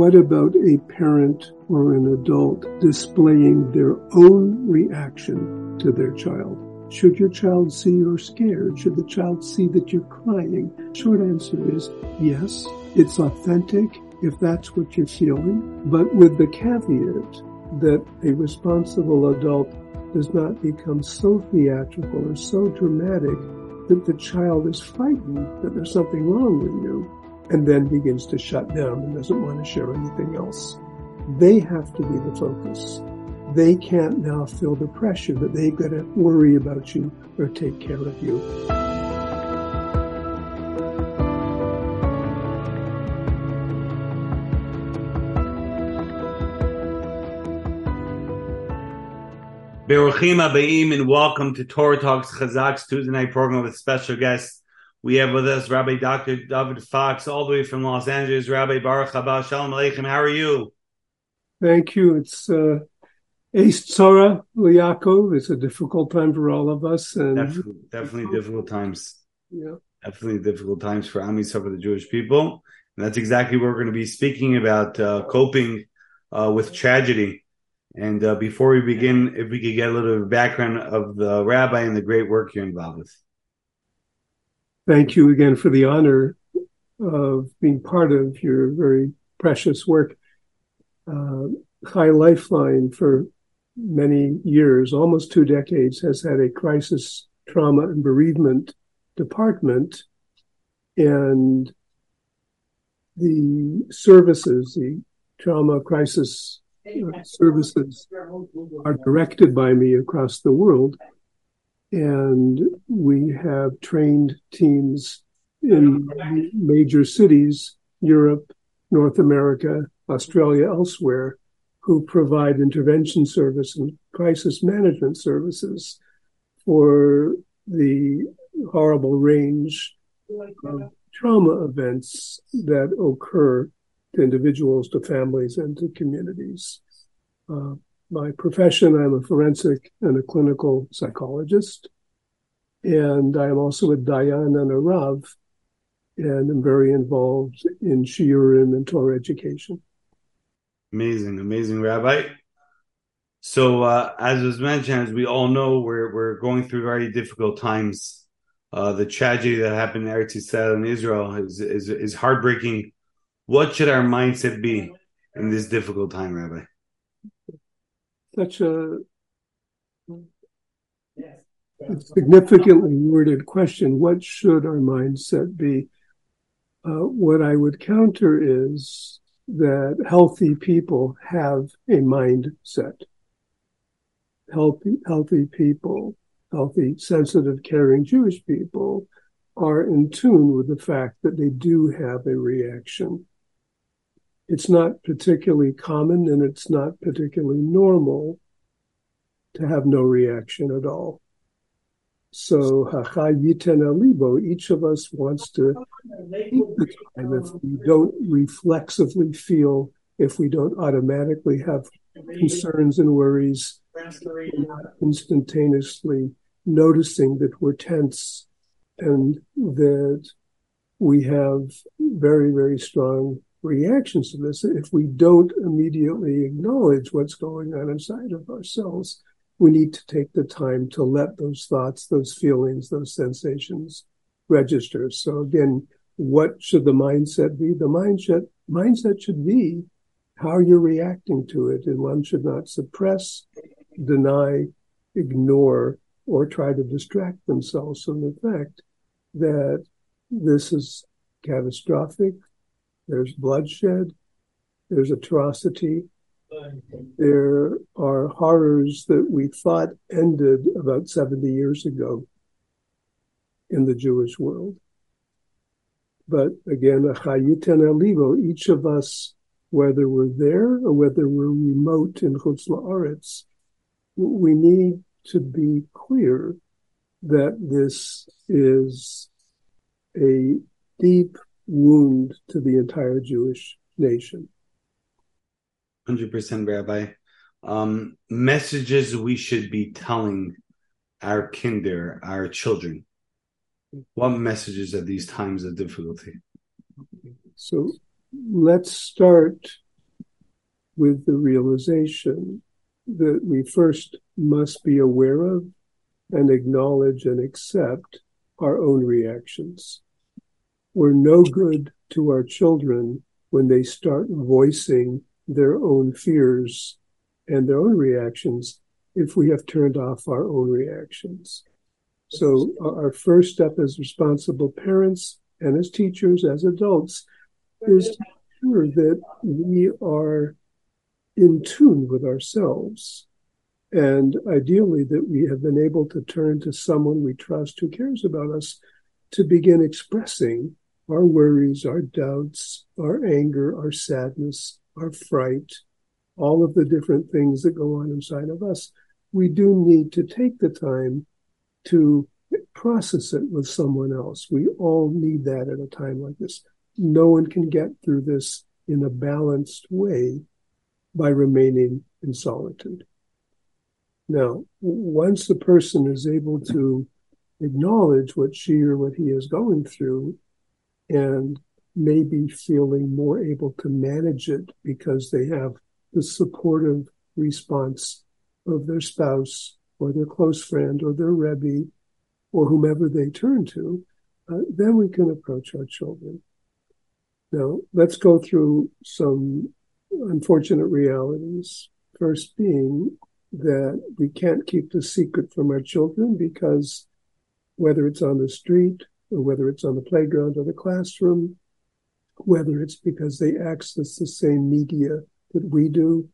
what about a parent or an adult displaying their own reaction to their child? Should your child see you're scared? Should the child see that you're crying? Short answer is yes. It's authentic if that's what you're feeling, but with the caveat that a responsible adult does not become so theatrical or so dramatic that the child is frightened that there's something wrong with you and then begins to shut down and doesn't want to share anything else. They have to be the focus. They can't now feel the pressure that they've got to worry about you or take care of you. Baruchim Habaim and welcome to Torah Talks Chazak's Tuesday night program with special guests. We have with us Rabbi Dr. Dovid Fox, all the way from Los Angeles. Rabbi Baruch Haba Shalom Aleichem. How are you? Thank you. It's uh, Eis Tzarah L'Yaakov. It's a difficult time for all of us, and definitely, definitely difficult times. Yeah, definitely difficult times for Ami for the Jewish people, and that's exactly what we're going to be speaking about: uh, coping uh, with tragedy. And uh, before we begin, if we could get a little background of the rabbi and the great work you're involved with. Thank you again for the honor of being part of your very precious work. Uh, Chai Lifeline for many years, almost two decades, has had a crisis, trauma, and bereavement department. And the services, the trauma crisis services are directed by me across the world. And we have trained teams in major cities, Europe, North America, Australia, elsewhere, who provide intervention service and crisis management services for the horrible range of trauma events that occur to individuals, to families, and to communities. Uh, my profession, I'm a forensic and a clinical psychologist. And I am also a Dayan and a Rav, and I'm very involved in Shiurim and Torah education. Amazing, amazing, Rabbi. So, uh, as was mentioned, as we all know, we're we're going through very difficult times. Uh, the tragedy that happened in Eretz Yisrael in Israel is, is is heartbreaking what should our mindset be in this difficult time, Rabbi? Such a significantly worded question. What should our mindset be? Uh, what I would counter is that healthy people have a mindset. Healthy, healthy people, healthy, sensitive, caring Jewish people are in tune with the fact that they do have a reaction it's not particularly common and it's not particularly normal to have no reaction at all. So, each of us wants to time if we don't reflexively feel, if we don't automatically have concerns and worries, instantaneously noticing that we're tense and that we have very, very strong reactions to this, if we don't immediately acknowledge what's going on inside of ourselves, we need to take the time to let those thoughts, those feelings, those sensations register. So again, what should the mindset be? The mindset mindset should be how you're reacting to it, and one should not suppress, deny, ignore, or try to distract themselves from the fact that this is catastrophic, there's bloodshed, there's atrocity, there are horrors that we thought ended about 70 years ago in the Jewish world. But again, each of us, whether we're there or whether we're remote in Chutz La'aretz, we need to be clear that this is a deep wound to the entire Jewish nation. 100% Rabbi. Um, messages we should be telling our kinder, our children. What messages at these times of difficulty? So let's start with the realization that we first must be aware of and acknowledge and accept our own reactions. We're no good to our children when they start voicing their own fears and their own reactions if we have turned off our own reactions. So, our first step as responsible parents and as teachers, as adults, is to ensure that we are in tune with ourselves. And ideally, that we have been able to turn to someone we trust who cares about us to begin expressing our worries, our doubts, our anger, our sadness, our fright, all of the different things that go on inside of us. We do need to take the time to process it with someone else. We all need that at a time like this. No one can get through this in a balanced way by remaining in solitude. Now, once the person is able to acknowledge what she or what he is going through and maybe feeling more able to manage it because they have the supportive response of their spouse or their close friend or their Rebbe or whomever they turn to, uh, then we can approach our children. Now, let's go through some unfortunate realities. First being that we can't keep the secret from our children because whether it's on the street whether it's on the playground or the classroom, whether it's because they access the same media that we do,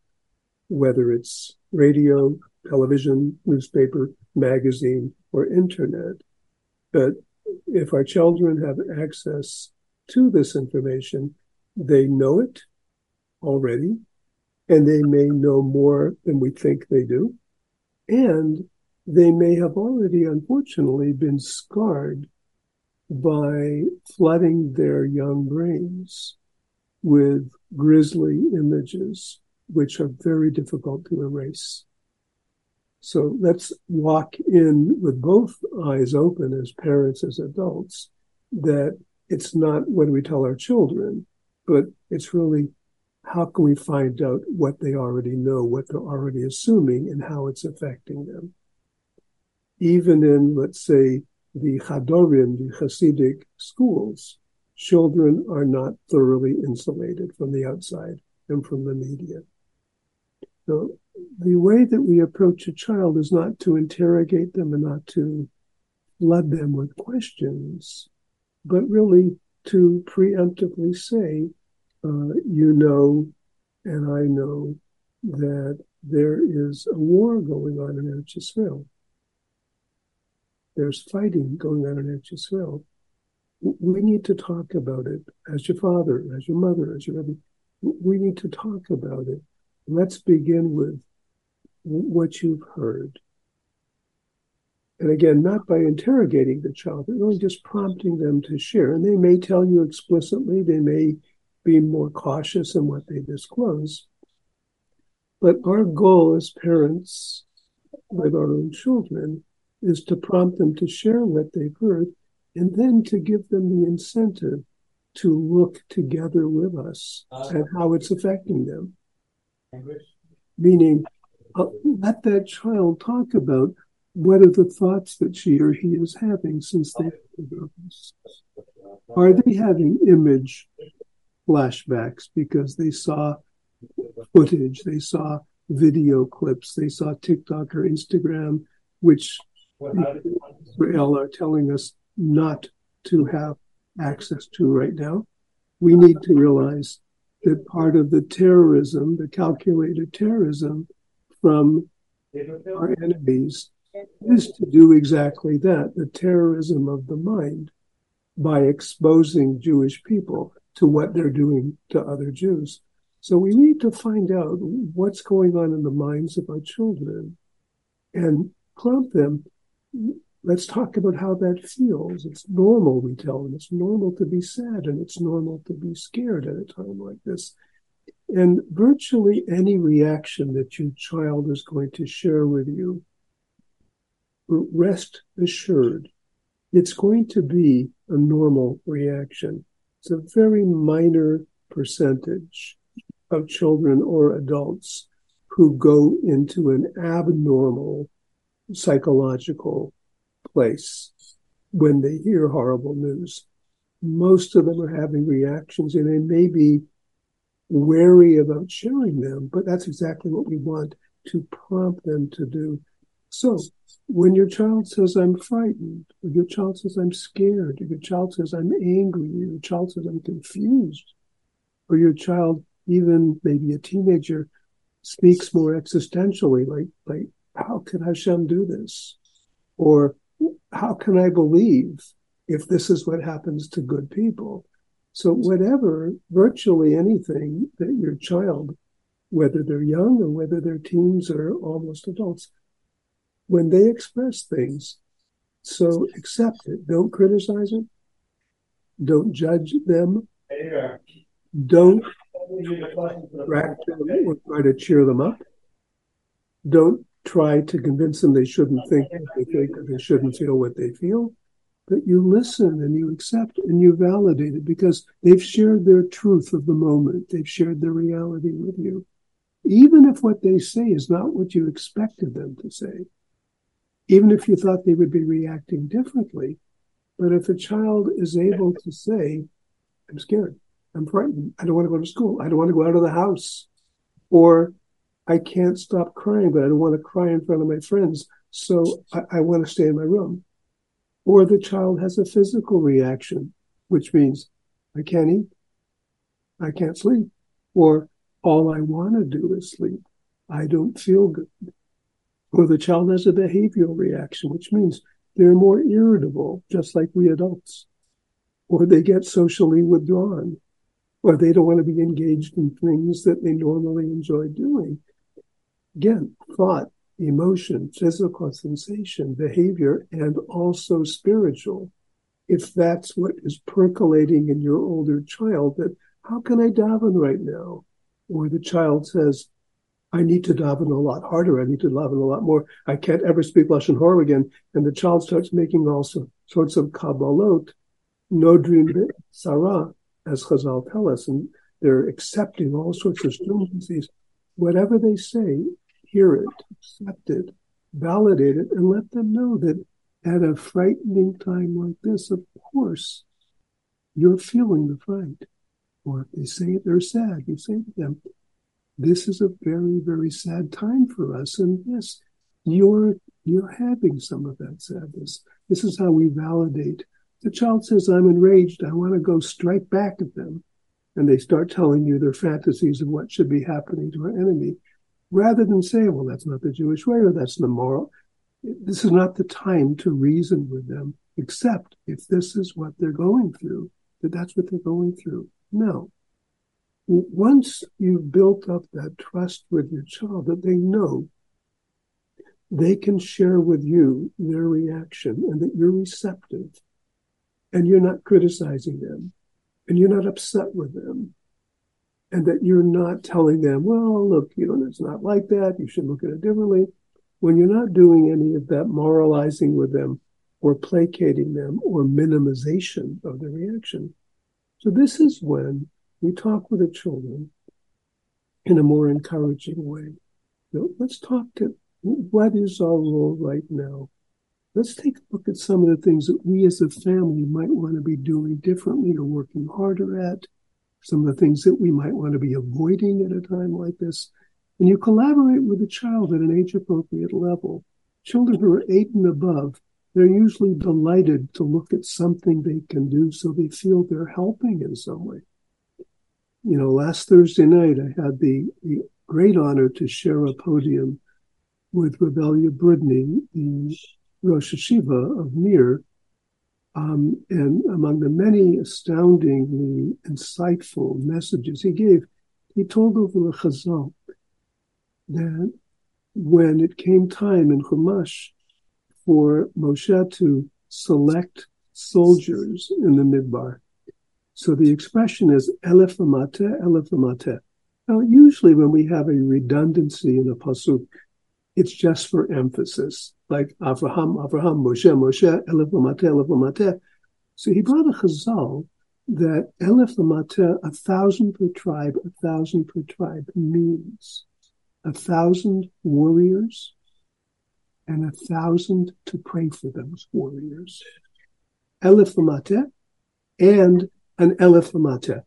whether it's radio, television, newspaper, magazine, or internet. But if our children have access to this information, they know it already, and they may know more than we think they do. And they may have already, unfortunately, been scarred by flooding their young brains with grisly images, which are very difficult to erase. So let's walk in with both eyes open as parents, as adults, that it's not what we tell our children, but it's really how can we find out what they already know, what they're already assuming, and how it's affecting them. Even in, let's say, the Chadorim, the Hasidic schools, children are not thoroughly insulated from the outside and from the media. So the way that we approach a child is not to interrogate them and not to flood them with questions, but really to preemptively say, uh, you know, and I know that there is a war going on in Eretz Israel. There's fighting going on in Eretz Israel we need to talk about it as your father, as your mother, as your Rebbe. We need to talk about it. Let's begin with what you've heard. And again, not by interrogating the child, but really just prompting them to share. And they may tell you explicitly, they may be more cautious in what they disclose. But our goal as parents with our own children is to prompt them to share what they've heard and then to give them the incentive to look together with us at how it's affecting them. Meaning, uh, let that child talk about what are the thoughts that she or he is having since they are they having image flashbacks because they saw footage, they saw video clips, they saw TikTok or Instagram, which Hmm. Israel are telling us not to have access to right now. We need to realize that part of the terrorism, the calculated terrorism from our enemies, is to do exactly that the terrorism of the mind by exposing Jewish people to what they're doing to other Jews. So we need to find out what's going on in the minds of our children and prompt them let's talk about how that feels. It's normal, we tell them. It's normal to be sad and it's normal to be scared at a time like this. And virtually any reaction that your child is going to share with you, rest assured, it's going to be a normal reaction. It's a very minor percentage of children or adults who go into an abnormal psychological place when they hear horrible news. Most of them are having reactions and they may be wary about sharing them, but that's exactly what we want to prompt them to do. So when your child says, I'm frightened, or your child says, I'm scared, or your child says, I'm angry, or your child says, I'm confused, or your child, even maybe a teenager, speaks more existentially, like, like, how can Hashem do this? Or how can I believe if this is what happens to good people? So whatever, virtually anything that your child, whether they're young or whether they're teens or almost adults, when they express things, so accept it. Don't criticize it. Don't judge them. Don't or try to cheer them up. Don't try to convince them they shouldn't think what they think or they shouldn't feel what they feel. But you listen and you accept and you validate it because they've shared their truth of the moment. They've shared their reality with you. Even if what they say is not what you expected them to say, even if you thought they would be reacting differently. But if a child is able to say, I'm scared, I'm frightened, I don't want to go to school, I don't want to go out of the house, or I can't stop crying, but I don't want to cry in front of my friends, so I, I want to stay in my room. Or the child has a physical reaction, which means I can't eat, I can't sleep, or all I want to do is sleep. I don't feel good or the child has a behavioral reaction, which means they're more irritable, just like we adults, or they get socially withdrawn, or they don't want to be engaged in things that they normally enjoy doing. Again, thought, emotion, physical sensation, behavior, and also spiritual. If that's what is percolating in your older child, that how can I daven right now? Or the child says, I need to daven a lot harder. I need to daven a lot more. I can't ever speak Lashon Hora again. And the child starts making all sorts of kabbalot, no dream sarah, as Chazal tell us. And they're accepting all sorts of stringencies. Whatever they say, hear it, accept it, validate it, and let them know that at a frightening time like this, of course, you're feeling the fright. Or if they say they're sad, you say to them, this is a very, very sad time for us. And yes, you're you're having some of that sadness. This is how we validate. The child says, I'm enraged, I want to go strike back at them. And they start telling you their fantasies of what should be happening to our enemy, rather than say, well, that's not the Jewish way or that's the moral. This is not the time to reason with them, except if this is what they're going through, that that's what they're going through. No, once you've built up that trust with your child that they know they can share with you their reaction and that you're receptive and you're not criticizing them and you're not upset with them and that you're not telling them, well, look, you know, it's not like that. You should look at it differently. When you're not doing any of that moralizing with them or placating them or minimization of the reaction. So this is when we talk with the children in a more encouraging way. let's talk to what is our role right now. Let's take a look at some of the things that we as a family might want to be doing differently or working harder at, some of the things that we might want to be avoiding at a time like this. And you collaborate with the child at an age appropriate level. Children who are eight and above, they're usually delighted to look at something they can do so they feel they're helping in some way you know, last Thursday night, I had the, the great honor to share a podium with Reb Elya Brudny, the Rosh Yeshiva of Mir. Um, and among the many astoundingly insightful messages he gave, he told over the Chazal that when it came time in Chumash for Moshe to select soldiers in the Midbar, so the expression is elef lamata, elef lamata. Now, usually when we have a redundancy in a pasuk, it's just for emphasis, like Avraham, Avraham, Moshe, Moshe, elef lamata, elef lamata. So he brought a chazal that Elef Lamata, a thousand per tribe, a thousand per tribe, means a thousand warriors and a thousand to pray for those warriors. Elef Lamata and an Elef Lamata.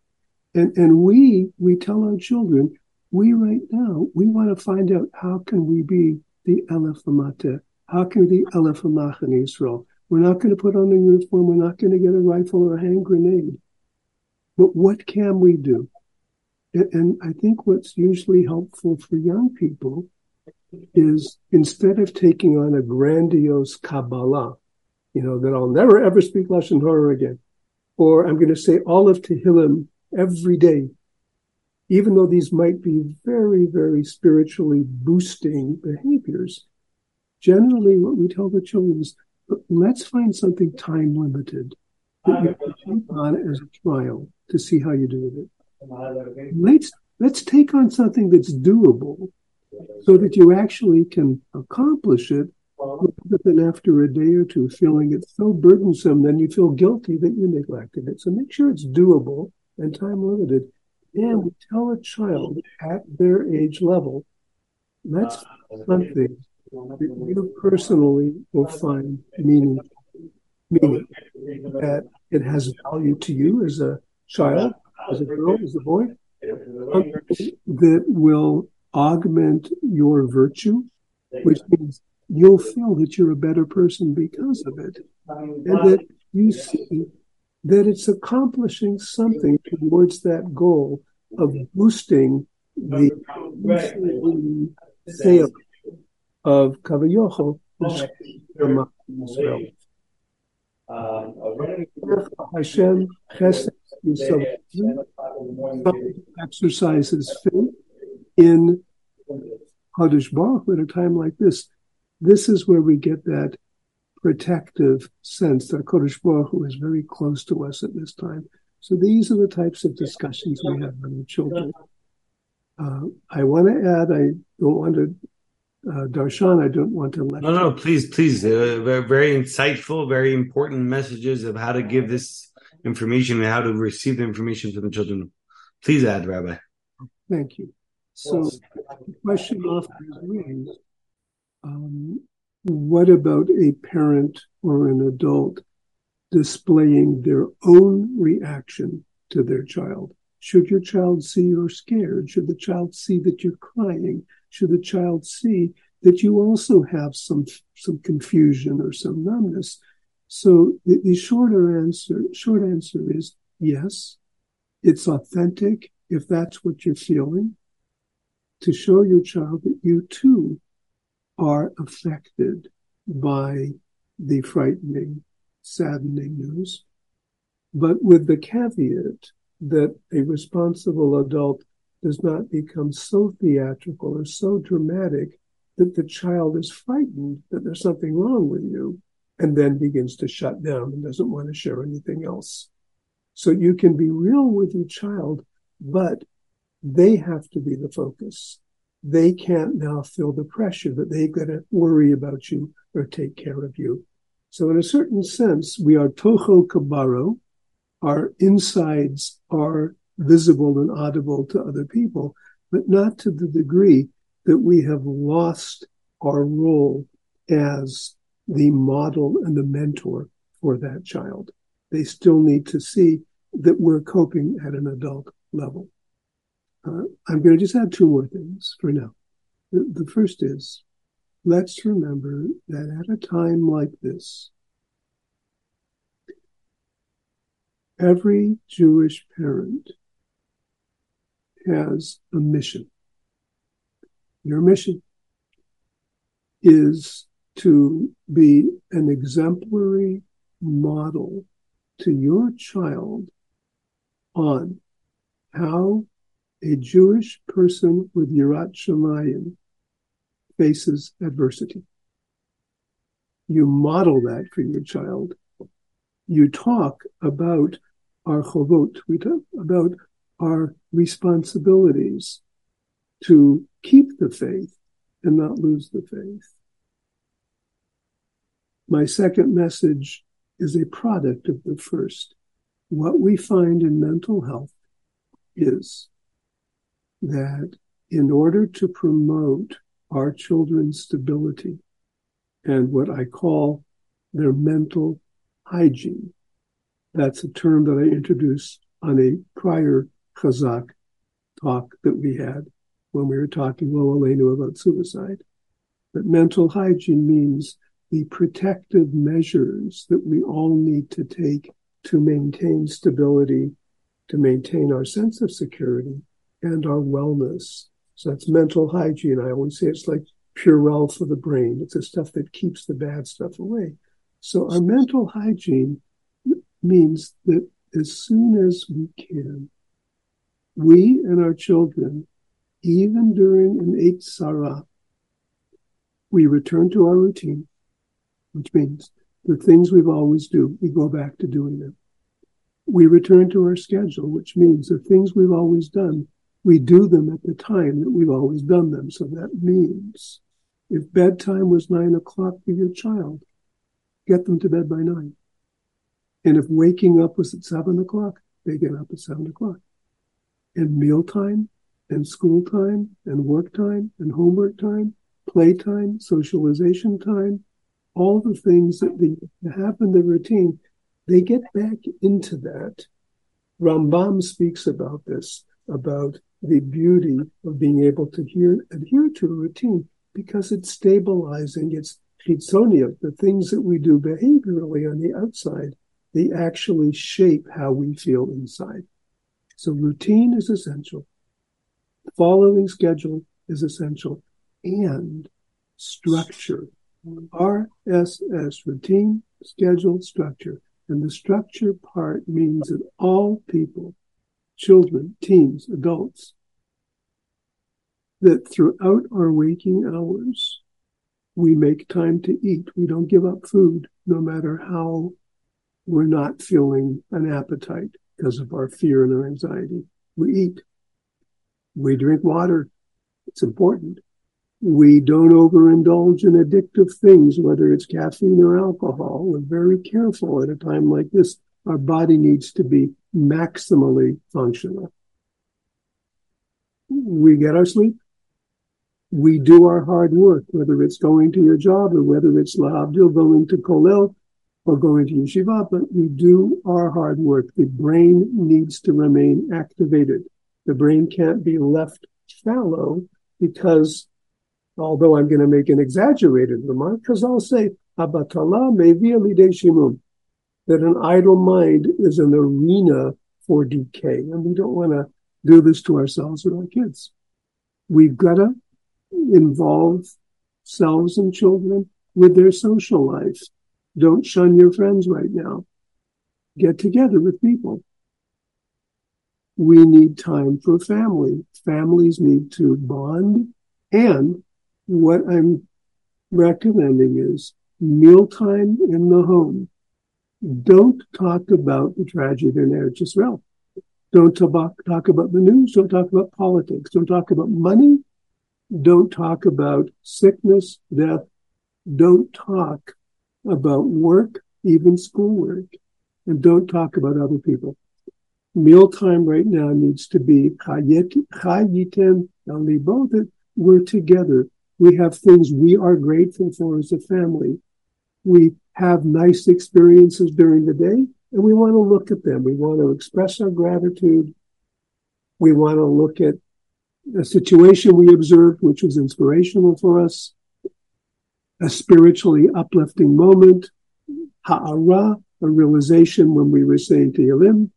And, and we, we tell our children, we right now, we want to find out how can we be the Elef Lamata? How can we be Elef Lamata in Israel? We're not going to put on a uniform. We're not going to get a rifle or a hand grenade. But what can we do? And I think what's usually helpful for young people is instead of taking on a grandiose Kabbalah, you know, that I'll never ever speak Lashon Hara again, or I'm going to say all of Tehillim every day, even though these might be very, very spiritually boosting behaviors. Generally, what we tell the children is, let's find something time limited that you can take on as a trial to see how you do with it. Let's let's take on something that's doable so that you actually can accomplish it but then after a day or two feeling it's so burdensome then you feel guilty that you neglected it so make sure it's doable and time limited and tell a child at their age level that's ah, something that you personally will find meaning meaning that it has value to you as a child, as a girl, as a boy, that will augment your virtue, which means you'll feel that you're a better person because of it. And that you see that it's accomplishing something towards that goal of boosting the sale of Kavayocho. Hashem exercises faith in Kadosh Baruch at a time like this. This is where we get that protective sense that Kodesh Baruch Hu is very close to us at this time. So these are the types of discussions we have with the children. Uh, I want to add, I don't want to uh, Darshan, I don't want to let. No, no, please, please. Uh, very, very insightful, very important messages of how to give this information and how to receive the information from the children. Please add, Rabbi. Thank you. So, the question often is raised um, what about a parent or an adult displaying their own reaction to their child? Should your child see you're scared? Should the child see that you're crying? should the child see that you also have some some confusion or some numbness. So the, the shorter answer short answer is yes, it's authentic if that's what you're feeling. To show your child that you too are affected by the frightening, saddening news, but with the caveat that a responsible adult does not become so theatrical or so dramatic that the child is frightened that there's something wrong with you and then begins to shut down and doesn't want to share anything else. So you can be real with your child, but they have to be the focus. They can't now feel the pressure that they've got to worry about you or take care of you. So in a certain sense, we are tocho k'baro. Our insides are visible and audible to other people, but not to the degree that we have lost our role as the model and the mentor for that child. They still need to see that we're coping at an adult level. Uh, I'm going to just add two more things for now. The, the first is let's remember that at a time like this, every Jewish parent has a mission. Your mission is to be an exemplary model to your child on how a Jewish person with Yirat Shamayim faces adversity. You model that for your child. You talk about our chovot. We talk about our responsibilities to keep the faith and not lose the faith. My second message is a product of the first. what we find in mental health is that in order to promote our children's stability and what I call their mental hygiene, that's a term that I introduced on a prior Chazak talk that we had when we were talking Lo Aleinu about suicide. But mental hygiene means the protective measures that we all need to take to maintain stability, to maintain our sense of security and our wellness. So that's mental hygiene. I always say it's like Purell for the brain. It's the stuff that keeps the bad stuff away. So our mental hygiene means that as soon as we can, we and our children, even during an eis tzarah, we return to our routine, which means the things we've always do, we go back to doing them. We return to our schedule, which means the things we've always done, we do them at the time that we've always done them. So that means if bedtime was nine o'clock for your child, get them to bed by nine. And if waking up was at seven o'clock, they get up at seven o'clock. And mealtime and school time and work time and homework time, playtime, socialization time, all the things that have in the routine, they get back into that. Rambam speaks about this, about the beauty of being able to hear, adhere to a routine because it's stabilizing, it's chitzonia, the things that we do behaviorally on the outside they actually shape how we feel inside. So routine is essential. Following schedule is essential and structure. RSS, routine, schedule, structure. And the structure part means that all people, children, teens, adults, that throughout our waking hours, we make time to eat. We don't give up food, no matter how we're not feeling an appetite because of our fear and our anxiety. We eat. We drink water. It's important. We don't overindulge in addictive things, whether it's caffeine or alcohol. We're very careful at a time like this. Our body needs to be maximally functional. We get our sleep. We do our hard work, whether it's going to your job or whether it's l'havdil going to kollel or going to yeshiva, but we do our hard work. The brain needs to remain activated. The brain can't be left fallow because, although I'm going to make an exaggerated remark, because I'll say, Abatala that an idle mind is an arena for decay. And we don't want to do this to ourselves or our kids. We've got to involve selves and children with their social life don't shun your friends right now. Get together with people. We need time for family. Families need to bond. And what I'm recommending is mealtime in the home. Don't talk about the tragedy in Eretz Israel. Don't talk, talk about the news. Don't talk about politics. Don't talk about money. Don't talk about sickness, death. Don't talk about work, even schoolwork, and don't talk about other people. Mealtime right now needs to be we're together. We have things we are grateful for as a family. We have nice experiences during the day, and we want to look at them. We want to express our gratitude. We want to look at a situation we observed, which was inspirational for us a spiritually uplifting moment, ha'ara, a realization when we were saying Tehillim.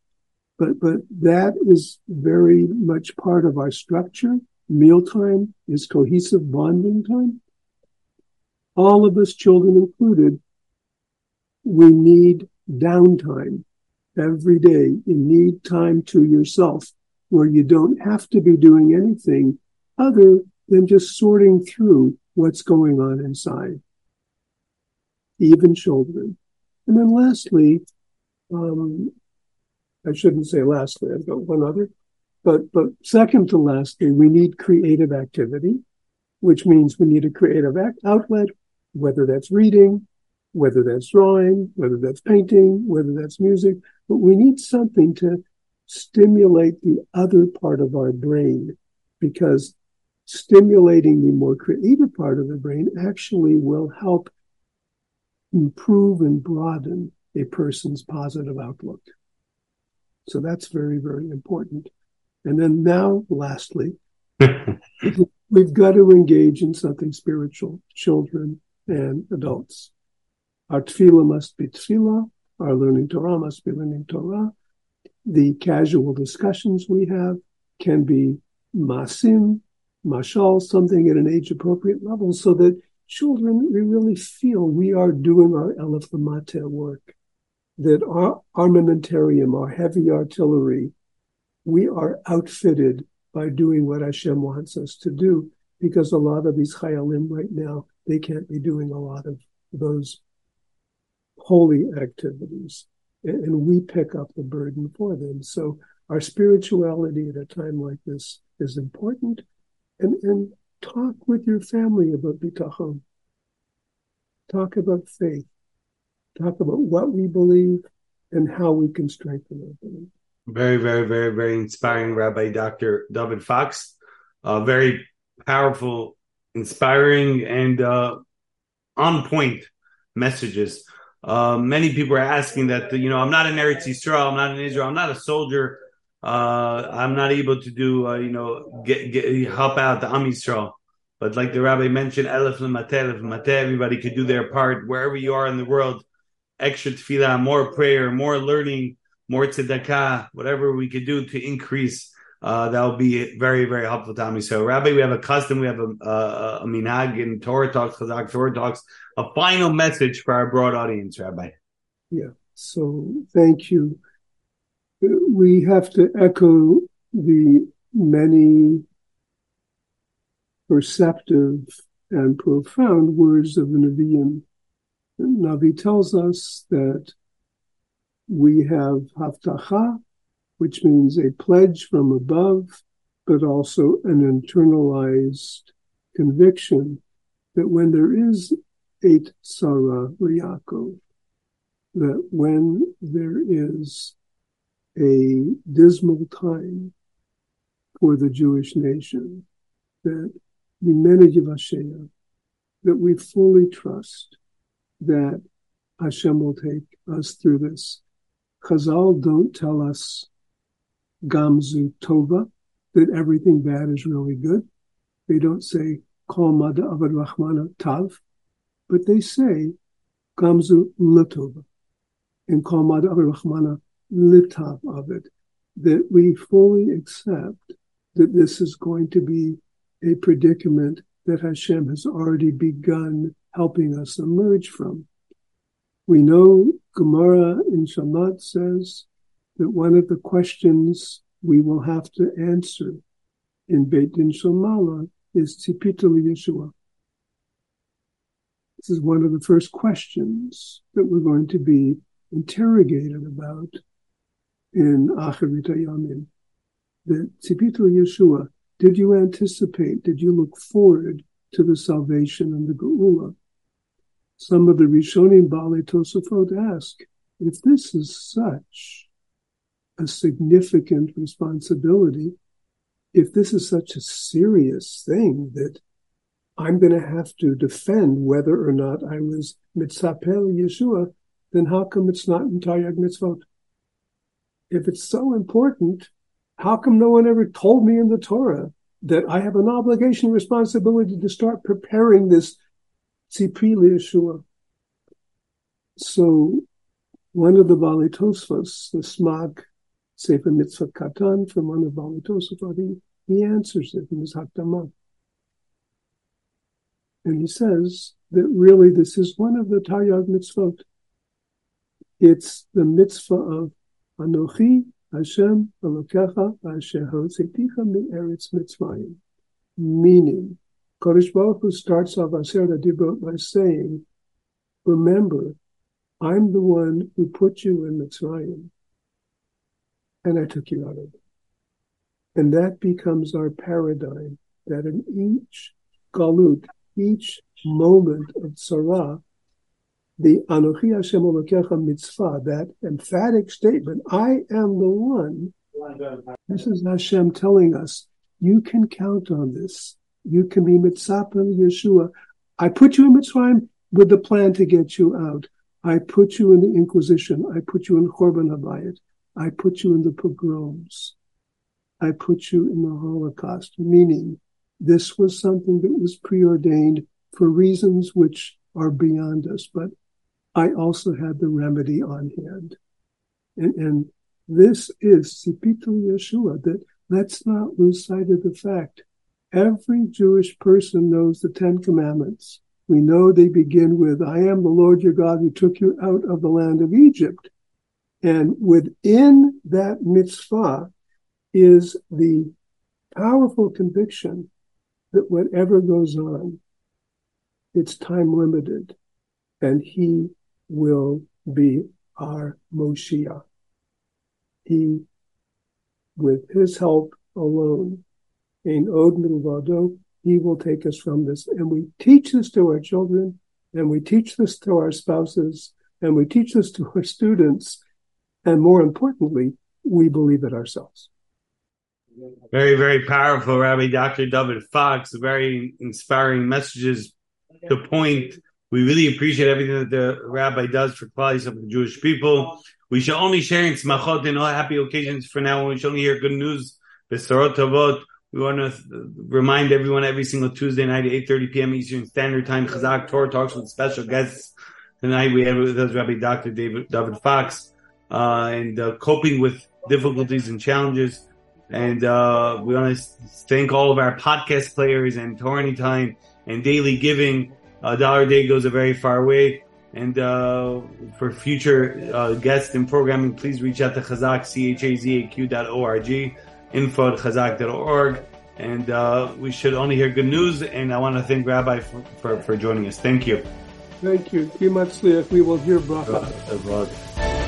But, but that is very much part of our structure. Mealtime is cohesive bonding time. All of us, children included, we need downtime every day. You need time to yourself where you don't have to be doing anything other than just sorting through what's going on inside, even children. And then lastly, um, I shouldn't say lastly, I've got one other, but, but second to lastly, we need creative activity, which means we need a creative act- outlet, whether that's reading, whether that's drawing, whether that's painting, whether that's music, but we need something to stimulate the other part of our brain because stimulating the more creative part of the brain actually will help improve and broaden a person's positive outlook. So that's very, very important. And then now, lastly, we've got to engage in something spiritual, children and adults. Our tefillah must be tefillah. Our learning Torah must be learning Torah. The casual discussions we have can be masim, mashal, something at an age appropriate level so that children we really feel we are doing our Elif work, that our armamentarium, our heavy artillery, we are outfitted by doing what Hashem wants us to do because a lot of these chayalim right now, they can't be doing a lot of those holy activities. And we pick up the burden for them. So our spirituality at a time like this is important. And, and talk with your family about bitachon. Talk about faith. Talk about what we believe and how we can strengthen our belief. Very, very, very, very inspiring, Rabbi Dr. Dovid Fox. Uh, very powerful, inspiring, and uh, on point messages. Uh, many people are asking that, you know, I'm not in Eretz Yisrael, I'm not in Israel, I'm not a soldier, uh, I'm not able to do, uh, you know, get, get help out the Am Yisrael. But like the rabbi mentioned, Elif Lamate, Elif Lamate, everybody could do their part wherever you are in the world. Extra tefillah, more prayer, more learning, more tzedakah, whatever we could do to increase. Uh, that will be very, very helpful to me. So, Rabbi, we have a custom, we have a, a, a minhag in Torah Talks, Chazak Torah Talks, a final message for our broad audience, Rabbi. Yeah. So, thank you. We have to echo the many perceptive and profound words of the Nevi'im. Navi tells us that we have havtacha, which means a pledge from above, but also an internalized conviction that when there is eis Tzarah Yaakov, that when there is a dismal time for the Jewish nation, that that we fully trust that Hashem will take us through this. Chazal don't tell us Gamzu Tova, that everything bad is really good. They don't say Kol Mada Avad Rahmana Tav, but they say Gamzu Latova and Kol Mada Avad Rahmana Litav it. That we fully accept that this is going to be a predicament that Hashem has already begun helping us emerge from. We know Gemara in Shabbos says that one of the questions we will have to answer in Beit Din Shel Maalah is Tzipita Yeshua. This is one of the first questions that we're going to be interrogated about in Acharit Yamim. The Tzipita Yeshua, did you anticipate, did you look forward to the salvation and the Geula? Some of the Rishonim Baalei Tosafot ask, if this is such a significant responsibility, if this is such a serious thing that I'm going to have to defend whether or not I was mitzapel Yeshua, then how come it's not in Taryag Mitzvot? If it's so important, how come no one ever told me in the Torah that I have an obligation, responsibility to start preparing this tzipri Yeshua? So one of the Baalei Tosfos, the Smag Sefer Mitzvah Katan from one of Baalei Tosfos, he, he answers it in his Hakdamah. And he says that really this is one of the Taryag mitzvot. It's the mitzvah of Anochi Hashem Elokecha Asher Hotzeticha Mi Eretz Mitzrayim. Meaning, Kodesh Baruch Hu starts off Aser Dibot by saying, remember, I'm the one who put you in Mitzrayim, and I took you out of it. And that becomes our paradigm, that in each galut, each moment of tzara, the Anochi Hashem Elokecha mitzvah, that emphatic statement, I am the one. This is Hashem telling us, you can count on this. You can be mitzapim Yeshua. I put you in Mitzrayim with the plan to get you out. I put you in the Inquisition. I put you in Churban Habayit. I put you in the pogroms. I put you in the Holocaust, meaning this was something that was preordained for reasons which are beyond us, but I also had the remedy on hand. And, and this is Sipitu Yeshua, that let's not lose sight of the fact. Every Jewish person knows the Ten Commandments. We know they begin with, I am the Lord your God who took you out of the land of Egypt. And within that mitzvah is the powerful conviction that whatever goes on, it's time limited and he will be our Moshiach. He, with his help alone, in Od he will take us from this. And we teach this to our children, and we teach this to our spouses, and we teach this to our students. And more importantly, we believe it ourselves. Very, very powerful, Rabbi Dr. Dovid Fox. Very inspiring messages to point we really appreciate everything that the rabbi does for qualities of the Jewish people. We shall only share in smachot and all happy occasions for now. We shall only hear good news. Besarot Tavot. We want to remind everyone every single Tuesday night at 8.30 p.m. Eastern Standard Time, CHAZAQ Torah talks with special guests. Tonight we have with us Rabbi Dr. Dovid, Dovid Fox, and uh, coping with difficulties and challenges. And uh, we want to thank all of our podcast players and Torah Time and Daily Giving a dollar a day goes a very far way. And uh, for future uh, guests and programming, please reach out to CHAZAQ, C-H-A-Z-A-Q dot O-R-G, info at chazaq.org. And uh, we should only hear good news. And I want to thank Rabbi for, for, for joining us. Thank you. Thank you. We will hear bracha.